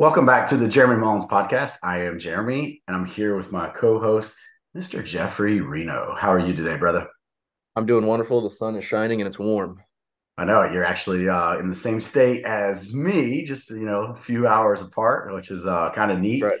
Welcome back to the Jeremy Mullins podcast. I am Jeremy, and I'm here with my co-host, Mr. Jeffrey Reno. How are you today, brother? I'm doing wonderful. The sun is shining and it's warm. I know you're actually uh, in the same state as me, just you know, a few hours apart, which is uh, kind of neat. Right.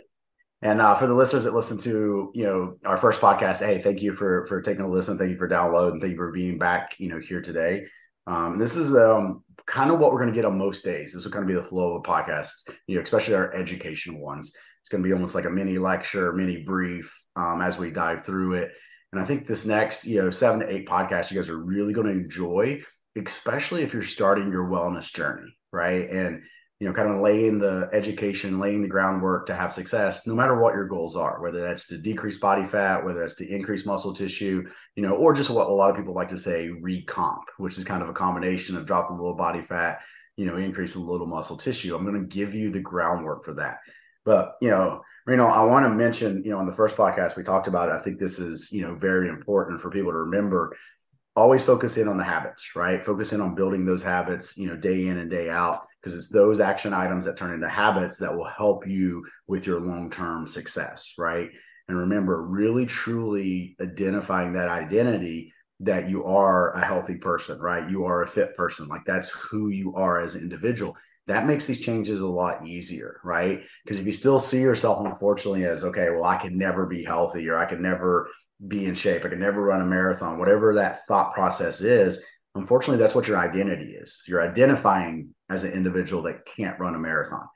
And uh, for the listeners that listen to you know our first podcast, hey, thank you for for taking a listen. Thank you for downloading. Thank you for being back. You know, here today. Um, this is um, kind of what we're going to get on most days. This will kind of be the flow of a podcast, you know, especially our educational ones. It's going to be almost like a mini lecture, mini brief um, as we dive through it. And I think this next, you know, seven to eight podcasts, you guys are really going to enjoy, especially if you're starting your wellness journey, right? And you know, kind of laying the education, laying the groundwork to have success, no matter what your goals are, whether that's to decrease body fat, whether that's to increase muscle tissue, you know, or just what a lot of people like to say recomp, which is kind of a combination of dropping a little body fat, you know, increasing a little muscle tissue. I'm going to give you the groundwork for that. But, you know, Reno, I want to mention, you know, on the first podcast we talked about it. I think this is, you know, very important for people to remember. Always focus in on the habits, right? Focus in on building those habits, you know, day in and day out because it's those action items that turn into habits that will help you with your long-term success right? And remember really truly identifying that identity that you are a healthy person right? You are a fit person. Like that's who you are as an individual. That makes these changes a lot easier right? Because if you still see yourself unfortunately as okay well i can never be healthy or i can never be in shape i can never run a marathon whatever that thought process is unfortunately that's what your identity is. You're identifying as an individual that can't run a marathon.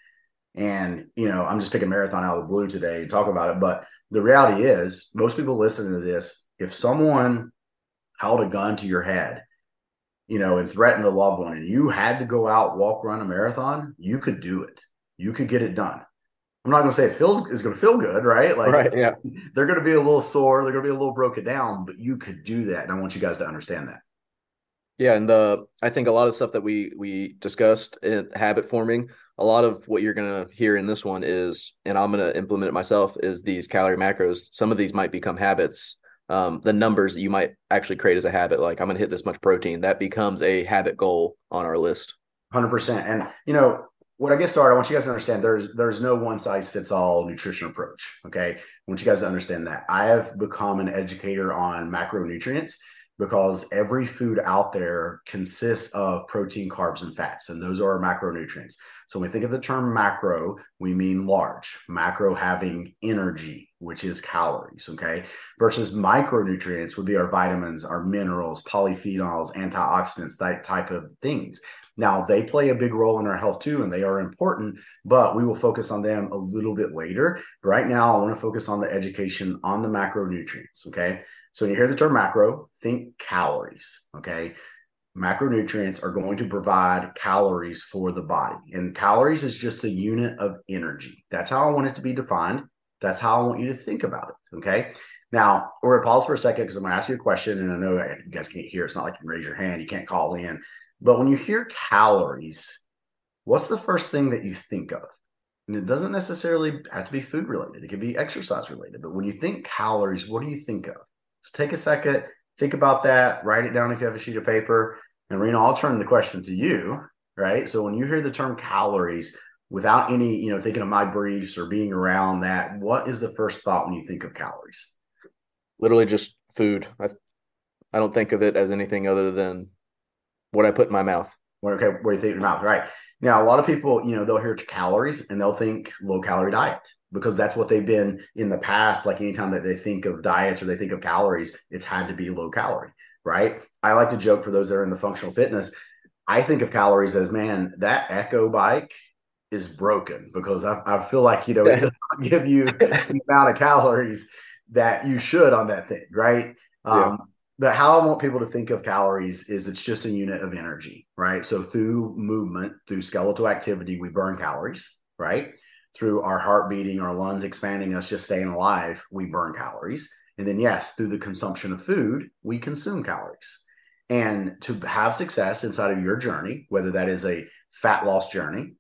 And you know i'm just picking marathon out of the blue today to talk about it but the reality is most people listening to this if someone held a gun to your head you know and threatened a loved one and you had to go out walk run a marathon you could do it. You could get it done. I'm not going to say it feels it's going to feel good right? Like right, yeah. they're going to be a little sore they're going to be a little broken down but you could do that and i want you guys to understand that yeah, and the I think a lot of stuff that we we discussed in habit forming, a lot of what you're gonna hear in this one is, and I'm gonna implement it myself, is these calorie macros. Some of these might become habits. Um, the numbers that you might actually create as a habit, like I'm gonna hit this much protein, that becomes a habit goal on our list. Hundred percent. And you know, when I get started, I want you guys to understand there's there's no one size fits all nutrition approach. Okay, I want you guys to understand that I have become an educator on macronutrients because every food out there consists of protein, carbs, and fats, and those are our macronutrients. So when we think of the term macro, we mean large, macro having energy, which is calories, okay? Versus micronutrients would be our vitamins, our minerals, polyphenols, antioxidants, that type of things. Now, they play a big role in our health too, and they are important, but we will focus on them a little bit later. Right now, I want to focus on the education on the macronutrients, okay? So when you hear the term macro, think calories. Okay. Macronutrients are going to provide calories for the body. And calories is just a unit of energy. That's how I want it to be defined. That's how I want you to think about it. Okay. Now, we're going to pause for a second because I'm going to ask you a question. And I know you guys can't hear. It's not like you can raise your hand, you can't call in. But when you hear calories, what's the first thing that you think of? And it doesn't necessarily have to be food related, it could be exercise related. But when you think calories, what do you think of? So take a second, think about that, write it down if you have a sheet of paper. And Reno, I'll turn the question to you, right? So when you hear the term calories, without any, you know, thinking of my briefs or being around that, what is the first thought when you think of calories? Literally just food. I, I don't think of it as anything other than what I put in my mouth. Okay, what do you think in your mouth? Right. Now, a lot of people, you know, they'll hear calories and they'll think low calorie diet because that's what they've been in the past. Like anytime that they think of diets or they think of calories, it's had to be low calorie, right? I like to joke for those that are in the functional fitness. I think of calories as man, that Echo bike is broken because I, I feel like you know it does not give you the amount of calories that you should on that thing, right? Um, yeah. But how I want people to think of calories is it's just a unit of energy, right? So through movement, through skeletal activity, we burn calories, right? Through our heart beating, our lungs expanding, us just staying alive, we burn calories. And then, yes, through the consumption of food, we consume calories. And to have success inside of your journey, whether that is a fat loss journey,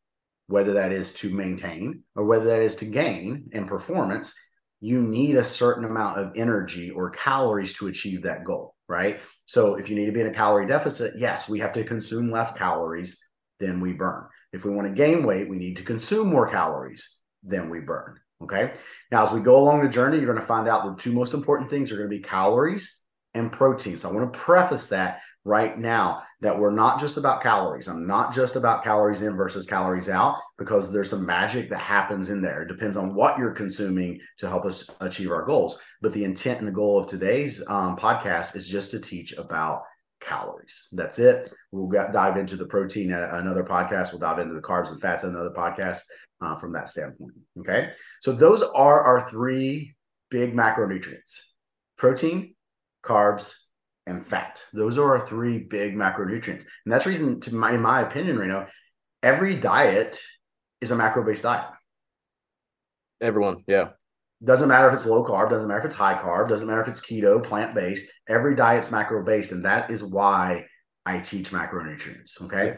whether that is to maintain, or whether that is to gain in performance, you need a certain amount of energy or calories to achieve that goal, right? So if you need to be in a calorie deficit, yes, we have to consume less calories than we burn. If we want to gain weight, we need to consume more calories than we burn. Okay. Now, as we go along the journey, you're going to find out the two most important things are going to be calories and protein. So I want to preface that right now that we're not just about calories. I'm not just about calories in versus calories out because there's some magic that happens in there. It depends on what you're consuming to help us achieve our goals. But the intent and the goal of today's um, podcast is just to teach about calories. That's it. We'll get, dive into the protein at another podcast. We'll dive into the carbs and fats at another podcast uh, from that standpoint. Okay. So those are our three big macronutrients protein, carbs, and fat. Those are our three big macronutrients. And that's reason to my in my opinion, Reno, every diet is a macro-based diet. Everyone, yeah. Doesn't matter if it's low carb, doesn't matter if it's high carb, doesn't matter if it's keto, plant-based. Every diet's macro-based. And that is why I teach macronutrients. Okay.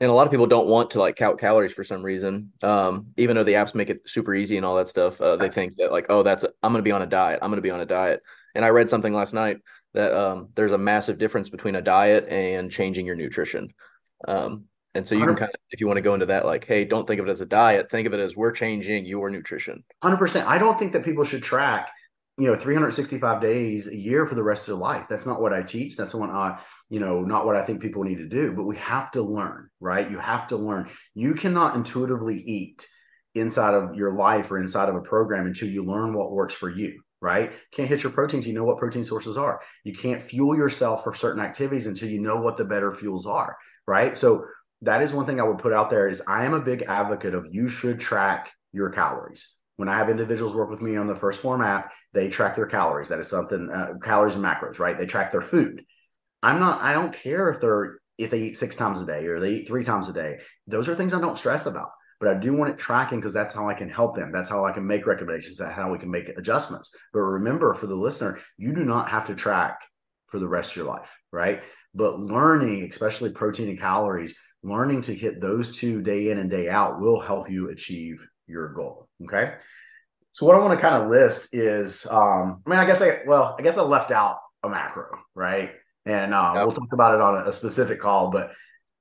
And a lot of people don't want to like count calories for some reason. Um, even though the apps make it super easy and all that stuff, uh, they think that like, oh, that's i am going to be on a diet. I'm going to be on a diet. And I read something last night that um, there's a massive difference between a diet and changing your nutrition. Um, and so you can kind of, if you want to go into that, like, hey, don't think of it as a diet. Think of it as we're changing your nutrition. Hundred percent. I don't think that people should track, you know, 365 days a year for the rest of their life. That's not what I teach. That's what I, you know, not what I think people need to do. But we have to learn, right? You have to learn. You cannot intuitively eat inside of your life or inside of a program until you learn what works for you right? Can't hit your proteins. You know what protein sources are. You can't fuel yourself for certain activities until you know what the better fuels are, right? So that is one thing I would put out there is I am a big advocate of you should track your calories. When I have individuals work with me on the 1st Phorm app, they track their calories. That is something uh, calories and macros, right? They track their food. I'm not. I don't care if they're if they eat six times a day or they eat three times a day. Those are things I don't stress about but I do want it tracking because that's how I can help them. That's how I can make recommendations. That's how we can make adjustments. But remember, for the listener, you do not have to track for the rest of your life, right? But learning, especially protein and calories, learning to hit those two day in and day out will help you achieve your goal. Okay. So what I want to kind of list is, um, I mean, I guess I, well, I guess I left out a macro, right? And uh, yep. we'll talk about it on a, a specific call, but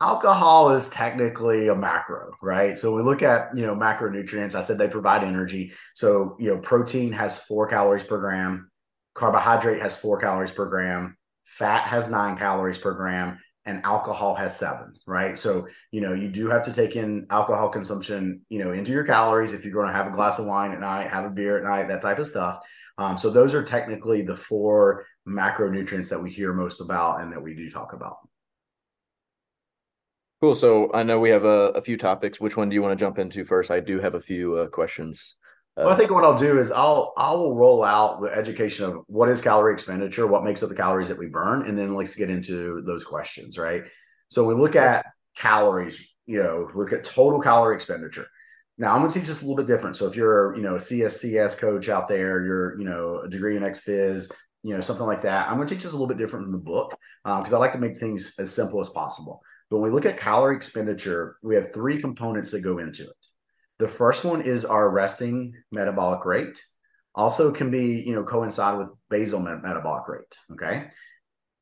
alcohol is technically a macro, right? So we look at, you know, macronutrients. I said they provide energy. So, you know, protein has four calories per gram, carbohydrate has four calories per gram, fat has nine calories per gram, and alcohol has seven, right? So, you know, you do have to take in alcohol consumption, you know, into your calories if you're going to have a glass of wine at night, have a beer at night, that type of stuff. Um, so those are technically the four macronutrients that we hear most about and that we do talk about. Cool. So I know we have a, a, few topics. Which one do you want to jump into first? I do have a few uh, questions. Uh, well, I think what I'll do is I'll I will roll out the education of what is calorie expenditure, what makes up the calories that we burn, and then let's get into those questions, right? So we look at calories. You know, we look at total calorie expenditure. Now I'm going to teach this a little bit different. So if you're, you know, a CSCS coach out there, you're, you know, a degree in XPhys, you know, something like that. I'm going to teach this a little bit different from the book because um, I like to make things as simple as possible. But when we look at calorie expenditure, we have three components that go into it. The first one is our resting metabolic rate. Also can be, you know, coincide with basal metabolic rate. Okay.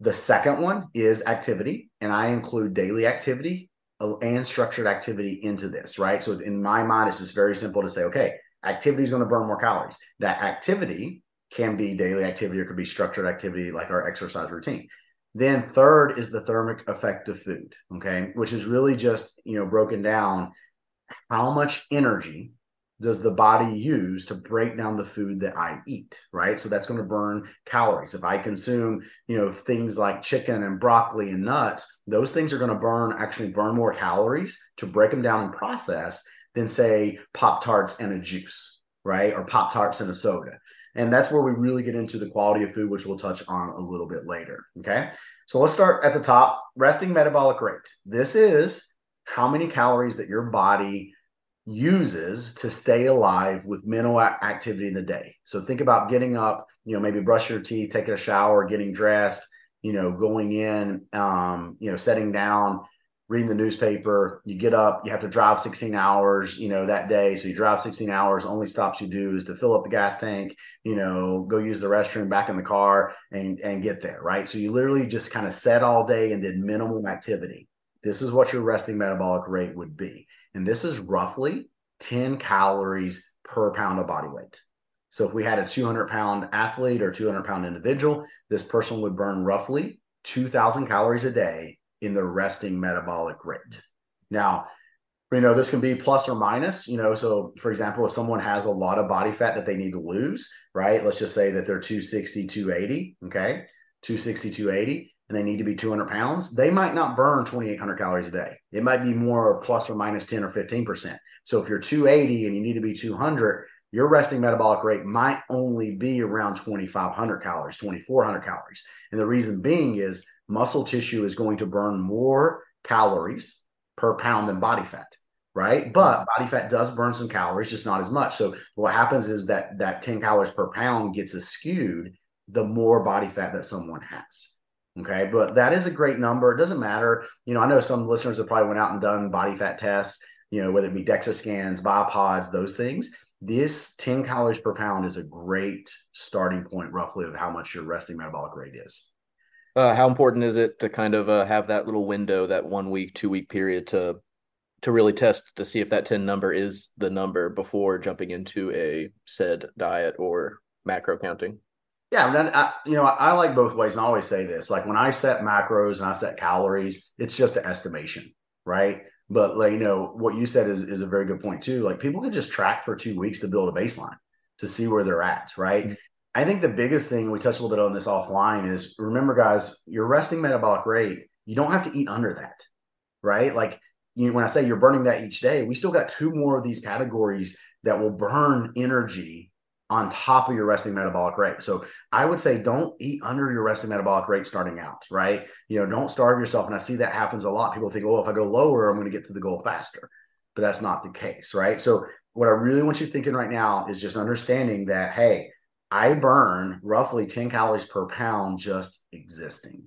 The second one is activity, and I include daily activity uh, and structured activity into this, right? So in my mind, it's just very simple to say, okay, activity is going to burn more calories. That activity can be daily activity or could be structured activity like our exercise routine. Then third is the thermic effect of food, okay, which is really just, you know, broken down how much energy does the body use to break down the food that I eat, right? So that's going to burn calories. If I consume, you know, things like chicken and broccoli and nuts, those things are going to burn actually burn more calories to break them down and process than say Pop Tarts and a juice, right? Or Pop Tarts and a soda. And that's where we really get into the quality of food, which we'll touch on a little bit later. Okay. So let's start at the top resting metabolic rate. This is how many calories that your body uses to stay alive with minimal activity in the day. So think about getting up, you know, maybe brush your teeth, taking a shower, getting dressed, you know, going in, um, you know, setting down, reading the newspaper. You get up, you have to drive 16 hours, you know, that day. So you drive 16 hours. Only stops you do is to fill up the gas tank, you know, go use the restroom back in the car and and get there, right? So you literally just kind of sat all day and did minimum activity. This is what your resting metabolic rate would be. And this is roughly 10 calories per pound of body weight. So if we had a 200 pound athlete or 200 pound individual, this person would burn roughly 2000 calories a day in the resting metabolic rate. Now, you know, this can be plus or minus, you know. So, for example, if someone has a lot of body fat that they need to lose, right? Let's just say that they're 260, 280, okay, 260, 280, and they need to be 200 pounds, they might not burn 2,800 calories a day. It might be more plus or minus 10 or 15%. So, if you're 280 and you need to be 200, your resting metabolic rate might only be around 2,500 calories, 2,400 calories. And the reason being is muscle tissue is going to burn more calories per pound than body fat right but mm-hmm. body fat does burn some calories just not as much so what happens is that that 10 calories per pound gets skewed the more body fat that someone has okay but that is a great number. It doesn't matter. You know i know some listeners have probably went out and done body fat tests you know whether it be dexa scans biopods those things. This 10 calories per pound is a great starting point roughly of how much your resting metabolic rate is. Uh, how important is it to kind of uh, have that little window, that one week, two week period to to really test to see if that 10 number is the number before jumping into a said diet or macro counting? Yeah, I, you know, I like both ways, and I always say this: like when I set macros and I set calories, it's just an estimation, right? But like you know, what you said is is a very good point too. Like people can just track for two weeks to build a baseline to see where they're at, right? Mm-hmm. I think the biggest thing we touched a little bit on this offline is remember, guys, your resting metabolic rate, you don't have to eat under that, right? Like you, when I say you're burning that each day, we still got two more of these categories that will burn energy on top of your resting metabolic rate. So I would say don't eat under your resting metabolic rate starting out, right? You know, don't starve yourself. And I see that happens a lot. People think, oh, if I go lower, I'm going to get to the goal faster. But that's not the case, right? So what I really want you thinking right now is just understanding that, hey, I burn roughly 10 calories per pound just existing.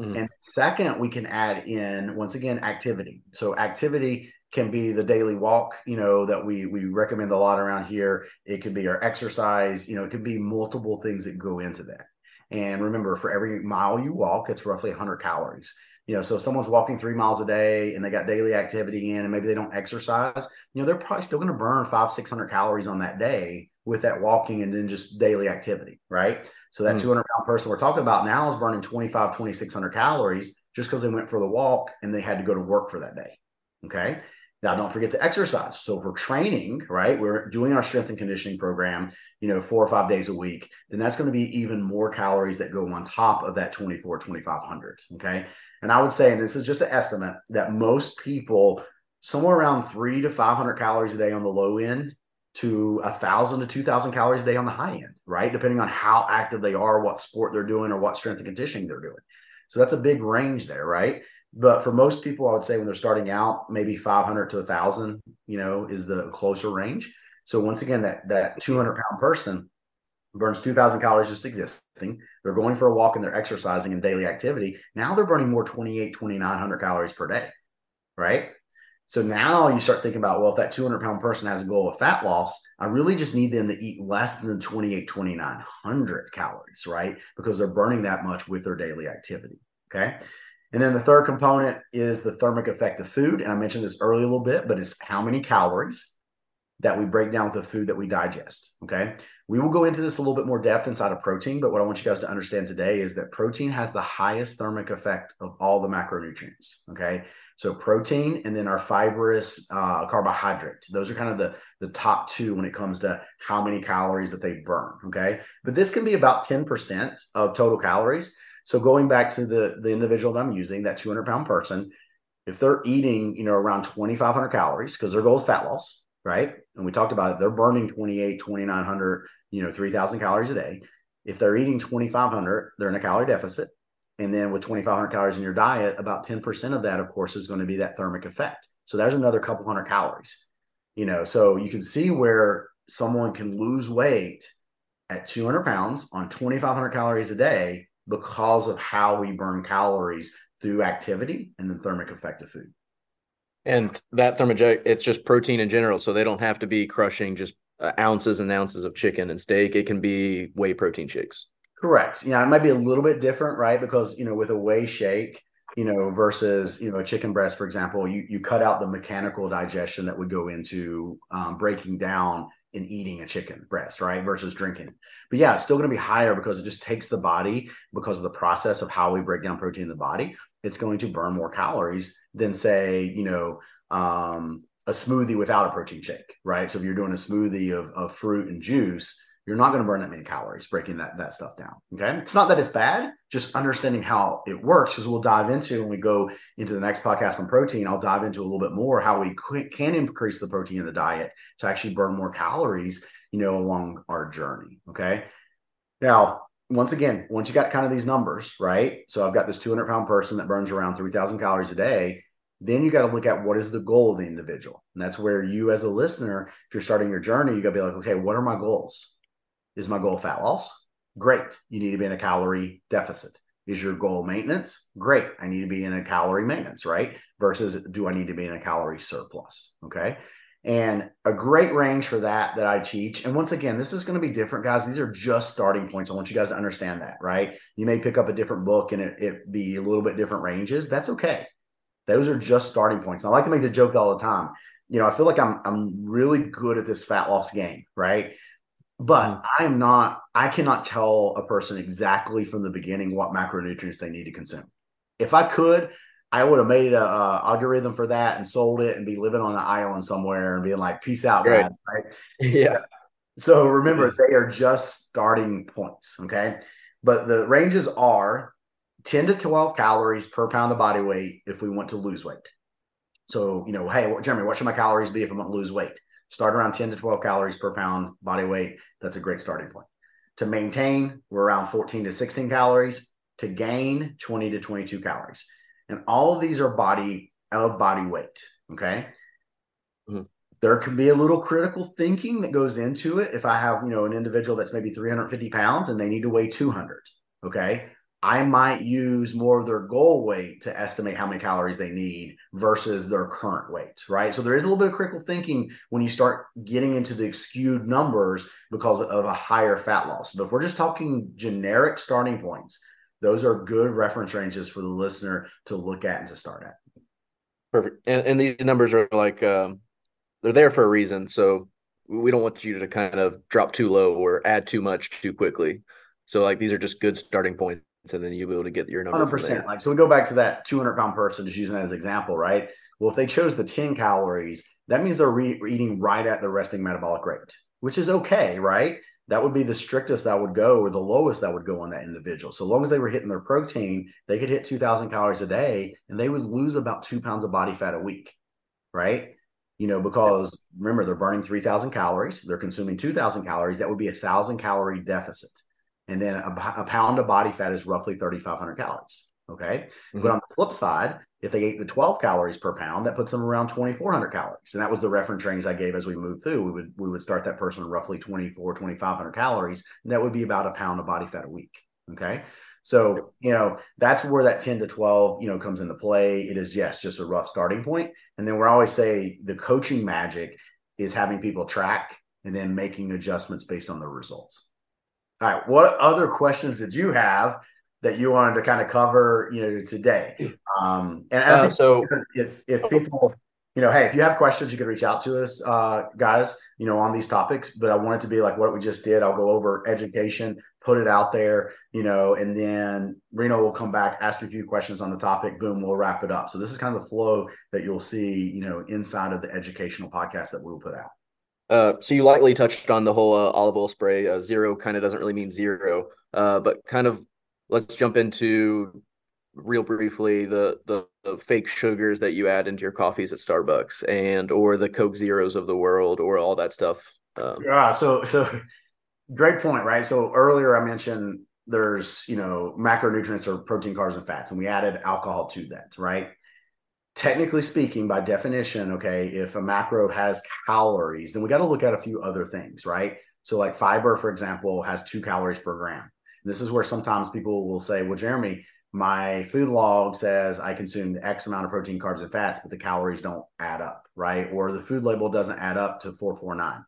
Mm-hmm. And second, we can add in once again activity. So activity can be the daily walk, you know, that we we recommend a lot around here. It could be our exercise, you know, it could be multiple things that go into that. And remember, for every mile you walk, it's roughly 100 calories. You know, so if someone's walking three miles a day and they got daily activity in, and maybe they don't exercise, you know, they're probably still going to burn five, 600 calories on that day with that walking and then just daily activity, right? So that mm. 200 pound person we're talking about now is burning 25, 2,600 calories just because they went for the walk and they had to go to work for that day. Okay. Now, don't forget the exercise. So, we're training, right, we're doing our strength and conditioning program, you know, four or five days a week, then that's going to be even more calories that go on top of that 24, 2,500. Okay. And I would say, and this is just an estimate, that most people, somewhere around three to 500 calories a day on the low end to a thousand to two thousand calories a day on the high end, right? Depending on how active they are, what sport they're doing, or what strength and conditioning they're doing. So that's a big range there, right? But for most people, I would say when they're starting out, maybe 500 to thousand, you know, is the closer range. So once again, that that 200 pound person burns 2,000 calories just existing. They're going for a walk and they're exercising and daily activity. Now they're burning more 28, 2,900 calories per day, right? So now you start thinking about, well, if that 200 pound person has a goal of fat loss, I really just need them to eat less than 28, 2,900 calories, right? Because they're burning that much with their daily activity. Okay. And then the third component is the thermic effect of food. And I mentioned this earlier a little bit, but it's how many calories that we break down with the food that we digest. Okay. We will go into this a little bit more depth inside of protein, but what I want you guys to understand today is that protein has the highest thermic effect of all the macronutrients. Okay. So protein and then our fibrous uh, carbohydrate. Those are kind of the, the top two when it comes to how many calories that they burn. Okay. But this can be about 10% of total calories. So going back to the, the individual that I'm using, that 200 pound person, if they're eating, you know, around 2,500 calories, because their goal is fat loss, right? And we talked about it, they're burning 28, 2,900, you know, 3,000 calories a day. If they're eating 2,500, they're in a calorie deficit. And then with 2,500 calories in your diet, about 10% of that, of course, is going to be that thermic effect. So there's another couple hundred calories, you know. So you can see where someone can lose weight at 200 pounds on 2,500 calories a day because of how we burn calories through activity and the thermic effect of food. And that thermogenic, it's just protein in general. So they don't have to be crushing just uh, ounces and ounces of chicken and steak. It can be whey protein shakes. Correct. Yeah, it might be a little bit different, right? Because you know, with a whey shake, you know, versus you know a chicken breast, for example, you you cut out the mechanical digestion that would go into um, breaking down and eating a chicken breast, right? Versus drinking. But yeah, it's still going to be higher because it just takes the body because of the process of how we break down protein in the body. It's going to burn more calories than say, you know, um, a smoothie without a protein shake, right? So if you're doing a smoothie of, of fruit and juice, you're not going to burn that many calories breaking that that stuff down. Okay, it's not that it's bad, just understanding how it works. Because we'll dive into when we go into the next podcast on protein. I'll dive into a little bit more how we can increase the protein in the diet to actually burn more calories, you know, along our journey. Okay, now once again, once you got kind of these numbers, right? So I've got this 200 pound person that burns around 3,000 calories a day. Then you got to look at what is the goal of the individual. And that's where you, as a listener, if you're starting your journey, you got to be like, okay, what are my goals? Is my goal fat loss? Great. You need to be in a calorie deficit. Is your goal maintenance? Great. I need to be in a calorie maintenance, right? Versus do I need to be in a calorie surplus? Okay. And a great range for that that I teach. And once again, this is going to be different, guys. These are just starting points. I want you guys to understand that, right? You may pick up a different book and it, it be a little bit different ranges. That's okay. Those are just starting points. And I like to make the joke all the time. You know, I feel like I'm I'm really good at this fat loss game, right? But mm-hmm. I am not, I cannot tell a person exactly from the beginning what macronutrients they need to consume. If I could, I would have made a, a, algorithm for that and sold it and be living on an island somewhere and being like, peace out, guys. Right. Yeah. So remember, they are just starting points. Okay. But the ranges are 10 to 12 calories per pound of body weight if we want to lose weight. So, you know, hey, Jeremy, what should my calories be if I want to lose weight? Start around 10 to 12 calories per pound body weight. That's a great starting point. To maintain, we're around 14 to 16 calories. To gain, 20 to 22 calories. And all of these are body of body weight. Okay. Mm-hmm. There can be a little critical thinking that goes into it. If I have, you know, an individual that's maybe 350 pounds and they need to weigh 200, okay, I might use more of their goal weight to estimate how many calories they need versus their current weight, right? So there is a little bit of critical thinking when you start getting into the skewed numbers because of a higher fat loss. But if we're just talking generic starting points, those are good reference ranges for the listener to look at and to start at. Perfect. And, and these numbers are like, um, they're there for a reason. So we don't want you to kind of drop too low or add too much too quickly. So like these are just good starting points and then you'll be able to get your number. 100%. Like, so we go back to that 200 pound person, just using that as an example, right? Well, if they chose the 10 calories, that means they're re- eating right at the resting metabolic rate, which is okay, right? That would be the strictest that would go or the lowest that would go on that individual. So long as they were hitting their protein, they could hit 2000 calories a day and they would lose about two pounds of body fat a week, right? You know, because remember, they're burning 3000 calories, they're consuming 2000 calories. That would be a thousand calorie deficit. And then a, a pound of body fat is roughly 3,500 calories. Okay. Mm-hmm. But on the flip side, if they ate the 12 calories per pound, that puts them around 2,400 calories. And that was the reference range I gave as we moved through. We would we would start that person roughly 24, 2,500 calories. And that would be about a pound of body fat a week. Okay. So, you know, that's where that 10 to 12, you know, comes into play. It is, yes, just a rough starting point. And then we always say the coaching magic is having people track and then making adjustments based on the results. All right. What other questions did you have that you wanted to kind of cover, you know, today? Um, and I uh, think so if if people, you know, hey, if you have questions, you can reach out to us, uh, guys, you know, on these topics. But I want it to be like what we just did. I'll go over education, put it out there, you know, and then Reno will come back, ask a few questions on the topic. Boom, we'll wrap it up. So this is kind of the flow that you'll see, you know, inside of the educational podcast that we will put out. Uh, so you lightly touched on the whole uh, olive oil spray. Uh, zero kind of doesn't really mean zero, uh, but kind of let's jump into real briefly the, the, the fake sugars that you add into your coffees at Starbucks and or the Coke Zeros of the world or all that stuff. Um, yeah. So so great point, right? So earlier I mentioned there's you know macronutrients or protein, carbs, and fats, and we added alcohol to that, right? Technically speaking, by definition, okay, if a macro has calories, then we got to look at a few other things, right? So, like fiber, for example, has two calories per gram. This is where sometimes people will say, well, Jeremy, my food log says I consumed X amount of protein, carbs, and fats, but the calories don't add up, right? Or the food label doesn't add up to 449.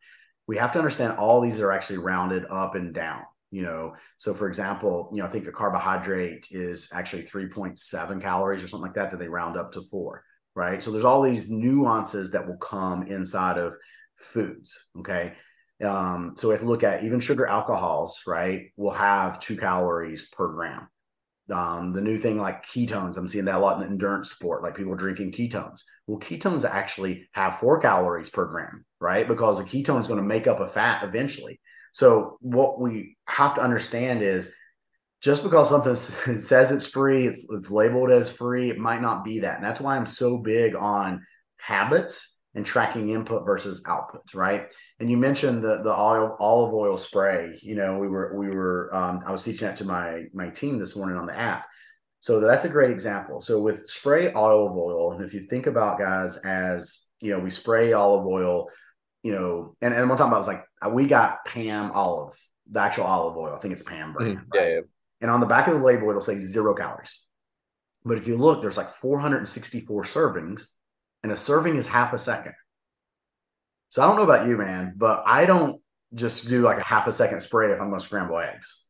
We have to understand all these are actually rounded up and down. You know so for example you know i think a carbohydrate is actually 3.7 calories or something like that that they round up to four right? So there's all these nuances that will come inside of foods okay? Um, so if you look at even sugar alcohols right will have two calories per gram. Um, the new thing like ketones i'm seeing that a lot in endurance sport like people drinking ketones. Well ketones actually have four calories per gram right? Because the ketone is going to make up a fat eventually so what we have to understand is just because something says it's free, it's, it's labeled as free, it might not be that. And that's why I'm so big on habits and tracking input versus outputs, right? And you mentioned the the oil, olive oil spray. You know, we were we were um, I was teaching that to my my team this morning on the app. So that's a great example. So with spray olive oil, and if you think about guys as you know, we spray olive oil you know, and, and what I'm talking about is like uh, we got Pam olive, the actual olive oil. I think it's Pam brand. Mm, yeah, right? yeah. And on the back of the label, it'll say zero calories. But if you look, there's like 464 servings, and a serving is half a second. So I don't know about you, man, but I don't just do like a half a second spray if I'm going to scramble eggs.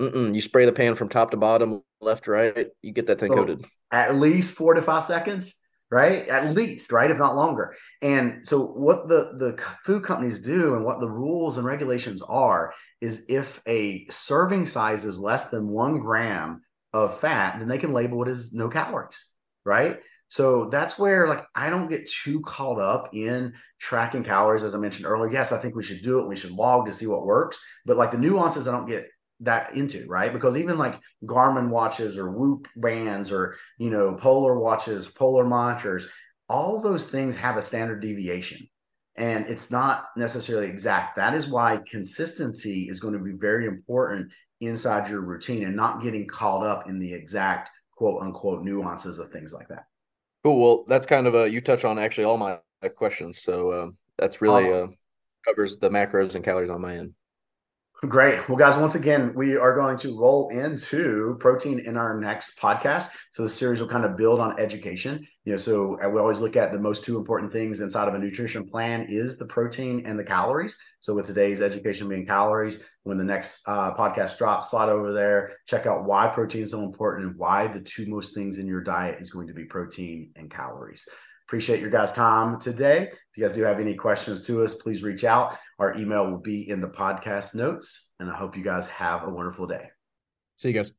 Mm-mm. You spray the pan from top to bottom, left to right. You get that thing so coated. At least four to five seconds right? At least, right? If not longer. And so what the the food companies do and what the rules and regulations are is if a serving size is less than one gram of fat, then they can label it as no calories, right? So that's where like I don't get too caught up in tracking calories as I mentioned earlier. Yes, I think we should do it. We should log to see what works, but like the nuances I don't get that into, right? Because even like Garmin watches or Whoop bands or you know Polar watches, Polar monitors, all those things have a standard deviation, and it's not necessarily exact. That is why consistency is going to be very important inside your routine and not getting caught up in the exact quote unquote nuances of things like that. Cool. Well, that's kind of a you touch on actually all my questions, so um, that's really awesome. uh, covers the macros and calories on my end. Great. Well, guys, once again, we are going to roll into protein in our next podcast. So the series will kind of build on education. You know, so uh, we always look at the most two important things inside of a nutrition plan is the protein and the calories. So with today's education being calories, when the next uh, podcast drops, slide over there, check out why protein is so important and why the two most things in your diet is going to be protein and calories. Appreciate your guys' time today. If you guys do have any questions to us, please reach out. Our email will be in the podcast notes. And I hope you guys have a wonderful day. See you guys.